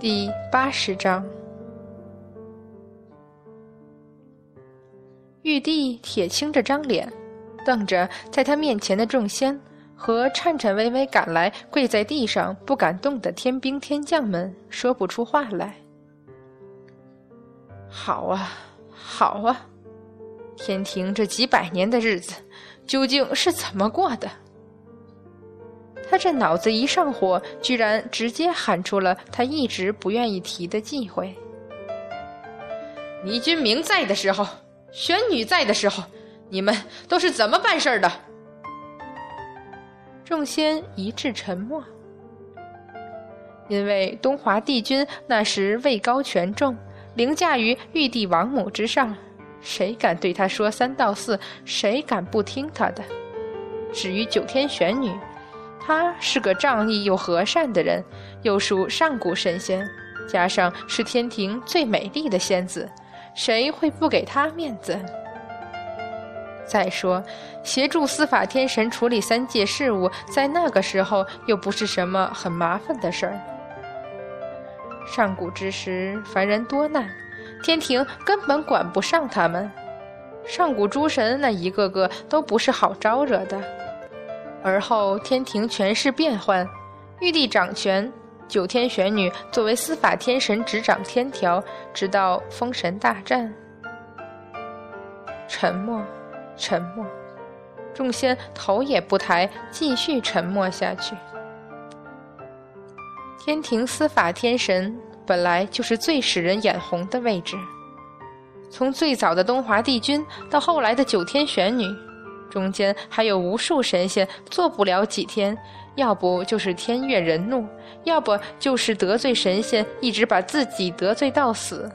第八十章，玉帝铁青着张脸，瞪着在他面前的众仙和颤颤巍巍赶来、跪在地上不敢动的天兵天将们，说不出话来。好啊，好啊，天庭这几百年的日子，究竟是怎么过的？他这脑子一上火，居然直接喊出了他一直不愿意提的忌讳。倪君明在的时候，玄女在的时候，你们都是怎么办事的？众仙一致沉默，因为东华帝君那时位高权重，凌驾于玉帝王母之上，谁敢对他说三道四？谁敢不听他的？至于九天玄女。他是个仗义又和善的人，又属上古神仙，加上是天庭最美丽的仙子，谁会不给他面子？再说，协助司法天神处理三界事务，在那个时候又不是什么很麻烦的事儿。上古之时，凡人多难，天庭根本管不上他们。上古诸神那一个个都不是好招惹的。而后天庭权势变换，玉帝掌权，九天玄女作为司法天神执掌天条，直到封神大战。沉默，沉默，众仙头也不抬，继续沉默下去。天庭司法天神本来就是最使人眼红的位置，从最早的东华帝君到后来的九天玄女。中间还有无数神仙做不了几天，要不就是天怨人怒，要不就是得罪神仙，一直把自己得罪到死。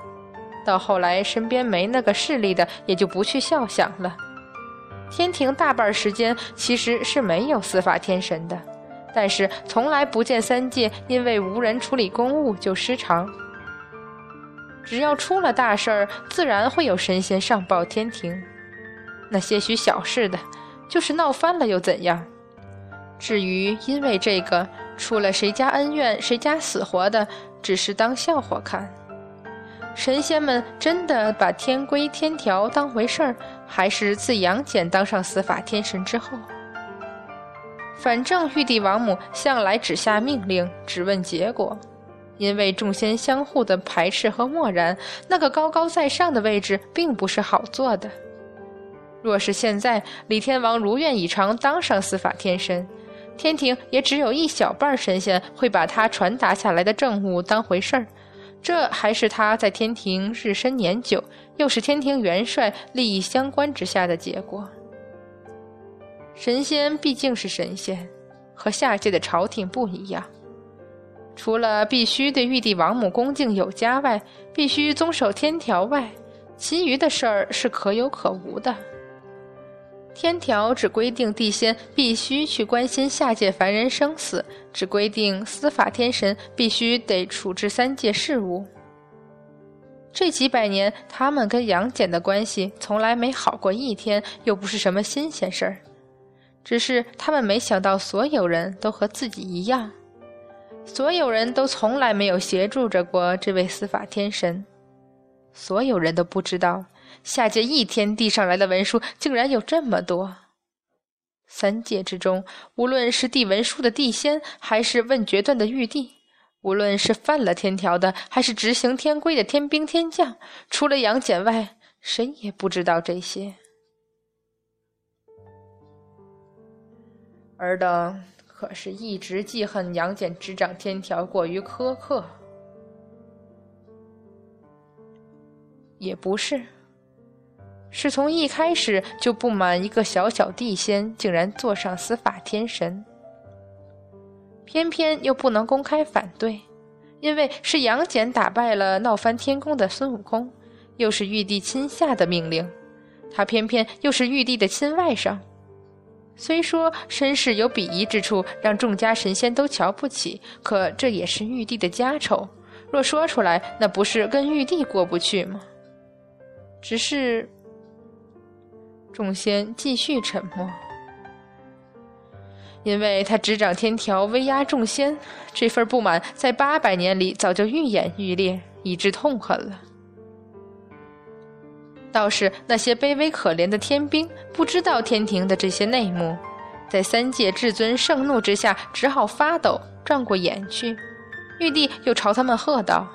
到后来身边没那个势力的，也就不去效想了。天庭大半时间其实是没有司法天神的，但是从来不见三界因为无人处理公务就失常。只要出了大事儿，自然会有神仙上报天庭。那些许小事的，就是闹翻了又怎样？至于因为这个出了谁家恩怨、谁家死活的，只是当笑话看。神仙们真的把天规天条当回事儿，还是自杨戬当上司法天神之后？反正玉帝王母向来只下命令，只问结果。因为众仙相互的排斥和漠然，那个高高在上的位置并不是好做的。若是现在李天王如愿以偿当上司法天神，天庭也只有一小半神仙会把他传达下来的政务当回事儿。这还是他在天庭日深年久，又是天庭元帅利益相关之下的结果。神仙毕竟是神仙，和下界的朝廷不一样，除了必须对玉帝王母恭敬有加外，必须遵守天条外，其余的事儿是可有可无的。天条只规定地仙必须去关心下界凡人生死，只规定司法天神必须得处置三界事务。这几百年，他们跟杨戬的关系从来没好过一天，又不是什么新鲜事儿。只是他们没想到，所有人都和自己一样，所有人都从来没有协助着过这位司法天神，所有人都不知道。下界一天递上来的文书竟然有这么多。三界之中，无论是递文书的地仙，还是问决断的玉帝，无论是犯了天条的，还是执行天规的天兵天将，除了杨戬外，谁也不知道这些。尔等可是一直记恨杨戬执掌天条过于苛刻，也不是。是从一开始就不满一个小小地仙竟然坐上司法天神，偏偏又不能公开反对，因为是杨戬打败了闹翻天宫的孙悟空，又是玉帝亲下的命令，他偏偏又是玉帝的亲外甥，虽说身世有鄙夷之处，让众家神仙都瞧不起，可这也是玉帝的家丑，若说出来，那不是跟玉帝过不去吗？只是。众仙继续沉默。因为他执掌天条，威压众仙，这份不满在八百年里早就愈演愈烈，以致痛恨了。倒是那些卑微可怜的天兵，不知道天庭的这些内幕，在三界至尊盛怒之下，只好发抖，转过眼去。玉帝又朝他们喝道：“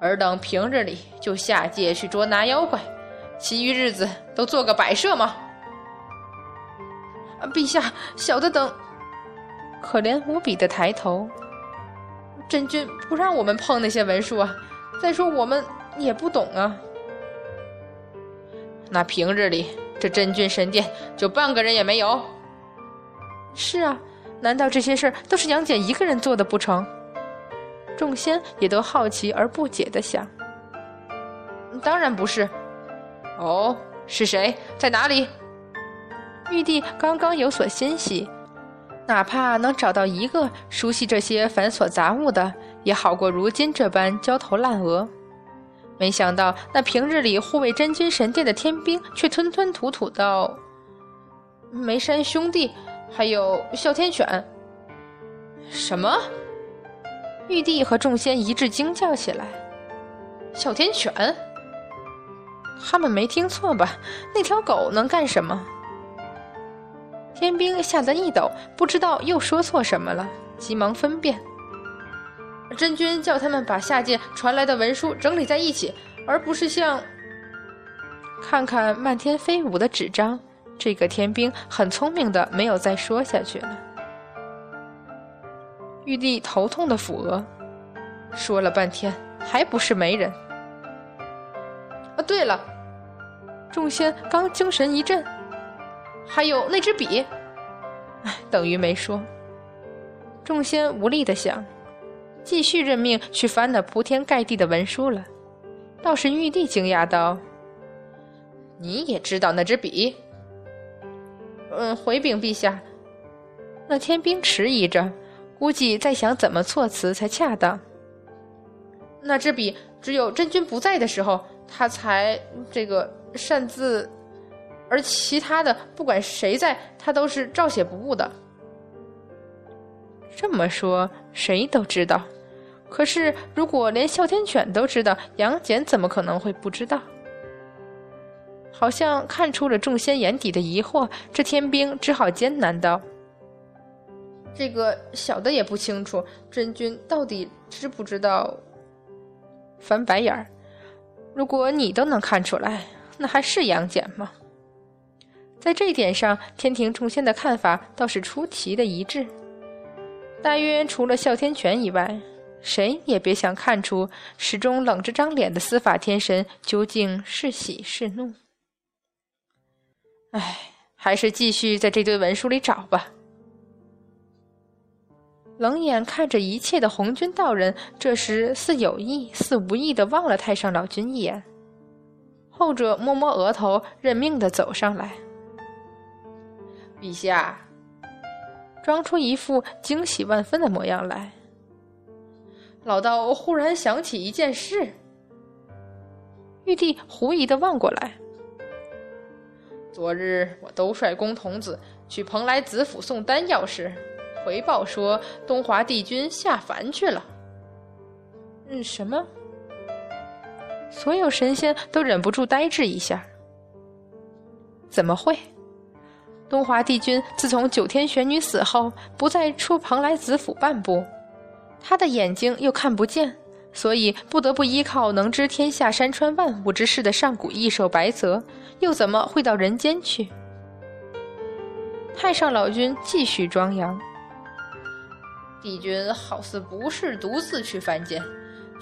尔等平日里就下界去捉拿妖怪，其余日子都做个摆设吗？”陛下，小的等可怜无比的抬头。真君不让我们碰那些文书啊！再说我们也不懂啊。那平日里这真君神殿就半个人也没有。是啊，难道这些事儿都是杨戬一个人做的不成？众仙也都好奇而不解的想。当然不是。哦，是谁？在哪里？玉帝刚刚有所欣喜，哪怕能找到一个熟悉这些繁琐杂物的，也好过如今这般焦头烂额。没想到那平日里护卫真君神殿的天兵，却吞吞吐吐道：“梅山兄弟，还有哮天犬。”什么？玉帝和众仙一致惊叫起来：“哮天犬？他们没听错吧？那条狗能干什么？”天兵吓得一抖，不知道又说错什么了，急忙分辨。真君叫他们把下界传来的文书整理在一起，而不是像……看看漫天飞舞的纸张，这个天兵很聪明的，没有再说下去了。玉帝头痛的抚额，说了半天还不是没人。啊，对了，众仙刚精神一振。还有那支笔，哎，等于没说。众仙无力的想，继续任命去翻那铺天盖地的文书了。倒是玉帝惊讶道：“你也知道那支笔？”“嗯，回禀陛下。”那天兵迟疑着，估计在想怎么措辞才恰当。那支笔只有真君不在的时候，他才这个擅自。而其他的，不管谁在，他都是照写不误的。这么说，谁都知道。可是，如果连哮天犬都知道，杨戬怎么可能会不知道？好像看出了众仙眼底的疑惑，这天兵只好艰难道：“这个小的也不清楚，真君到底知不知道？”翻白眼儿。如果你都能看出来，那还是杨戬吗？在这一点上，天庭众仙的看法倒是出奇的一致。大约除了哮天犬以外，谁也别想看出始终冷着张脸的司法天神究竟是喜是怒。唉，还是继续在这堆文书里找吧。冷眼看着一切的红军道人，这时似有意似无意的望了太上老君一眼，后者摸摸额头，认命的走上来。陛下，装出一副惊喜万分的模样来。老道忽然想起一件事。玉帝狐疑的望过来。昨日我都率公童子去蓬莱子府送丹药时，回报说东华帝君下凡去了。嗯，什么？所有神仙都忍不住呆滞一下。怎么会？东华帝君自从九天玄女死后，不再出蓬莱子府半步，他的眼睛又看不见，所以不得不依靠能知天下山川万物之事的上古异兽白泽，又怎么会到人间去？太上老君继续庄扬：“帝君好似不是独自去凡间，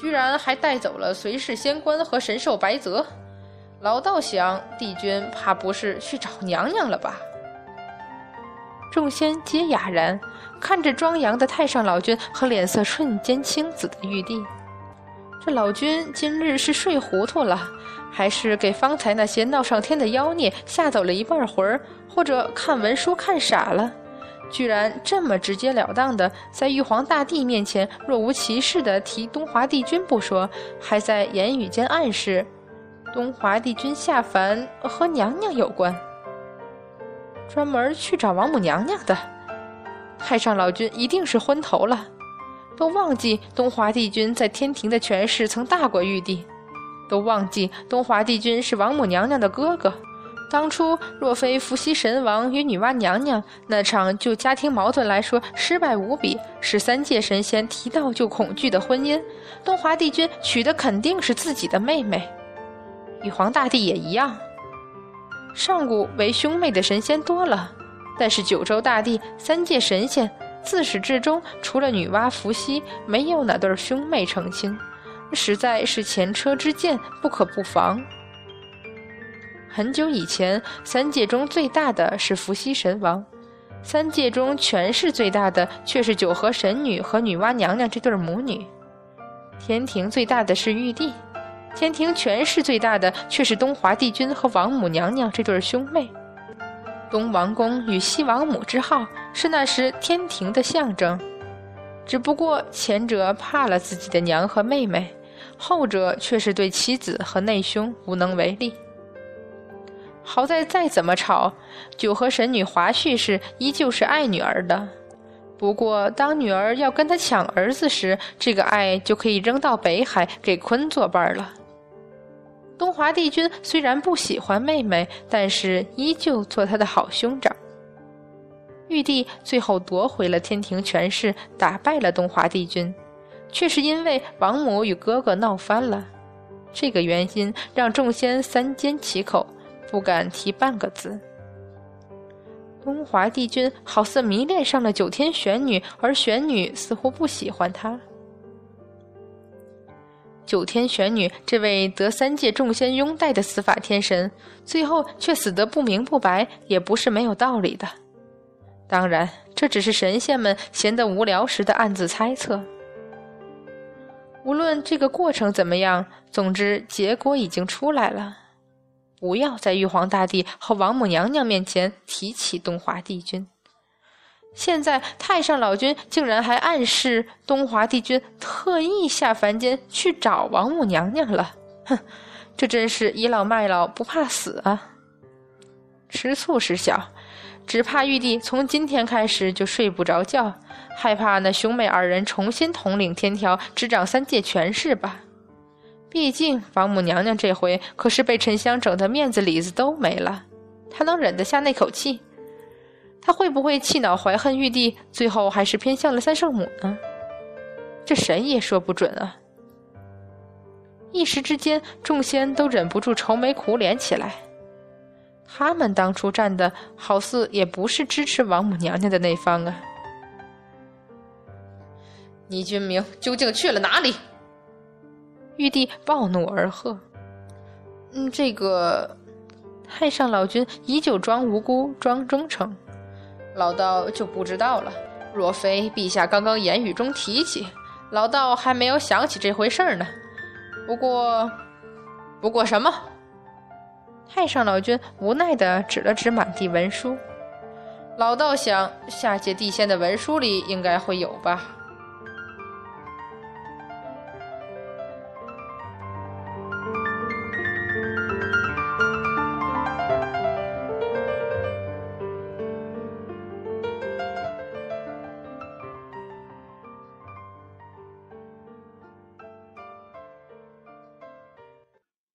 居然还带走了随侍仙官和神兽白泽。老道想，帝君怕不是去找娘娘了吧？”众仙皆哑然，看着庄阳的太上老君和脸色瞬间青紫的玉帝。这老君今日是睡糊涂了，还是给方才那些闹上天的妖孽吓走了一半魂儿，或者看文书看傻了？居然这么直截了当的在玉皇大帝面前若无其事的提东华帝君不说，还在言语间暗示东华帝君下凡和娘娘有关。专门去找王母娘娘的。太上老君一定是昏头了，都忘记东华帝君在天庭的权势曾大过玉帝，都忘记东华帝君是王母娘娘的哥哥。当初若非伏羲神王与女娲娘娘那场就家庭矛盾来说失败无比，是三界神仙提到就恐惧的婚姻，东华帝君娶的肯定是自己的妹妹。玉皇大帝也一样。上古为兄妹的神仙多了，但是九州大地三界神仙自始至终除了女娲、伏羲，没有哪对兄妹成亲，实在是前车之鉴，不可不防。很久以前，三界中最大的是伏羲神王，三界中权势最大的却是九河神女和女娲娘娘这对母女。天庭最大的是玉帝，天庭权势最大的却是东华帝君和王母娘娘这对兄妹。东王公与西王母之号是那时天庭的象征，只不过前者怕了自己的娘和妹妹，后者却是对妻子和内兄无能为力。好在再怎么吵，九河神女华胥氏依旧是爱女儿的。不过，当女儿要跟他抢儿子时，这个爱就可以扔到北海给鲲作伴了。东华帝君虽然不喜欢妹妹，但是依旧做他的好兄长。玉帝最后夺回了天庭权势，打败了东华帝君，却是因为王母与哥哥闹翻了。这个原因让众仙三缄其口。不敢提半个字。东华帝君好似迷恋上了九天玄女，而玄女似乎不喜欢他。九天玄女这位得三界众仙拥戴的司法天神，最后却死得不明不白，也不是没有道理的。当然，这只是神仙们闲得无聊时的暗自猜测。无论这个过程怎么样，总之结果已经出来了。不要在玉皇大帝和王母娘娘面前提起东华帝君。现在太上老君竟然还暗示东华帝君特意下凡间去找王母娘娘了，哼，这真是倚老卖老不怕死啊！吃醋是小，只怕玉帝从今天开始就睡不着觉，害怕那兄妹二人重新统领天条，执掌三界权势吧。毕竟王母娘娘这回可是被沉香整的面子里子都没了，她能忍得下那口气？她会不会气恼怀恨玉帝，最后还是偏向了三圣母呢？这谁也说不准啊！一时之间，众仙都忍不住愁眉苦脸起来。他们当初站的好似也不是支持王母娘娘的那方啊！倪君明究竟去了哪里？玉帝暴怒而喝：“嗯，这个太上老君依旧装无辜、装忠诚，老道就不知道了。若非陛下刚刚言语中提起，老道还没有想起这回事儿呢。不过，不过什么？”太上老君无奈地指了指满地文书，老道想，下界地仙的文书里应该会有吧。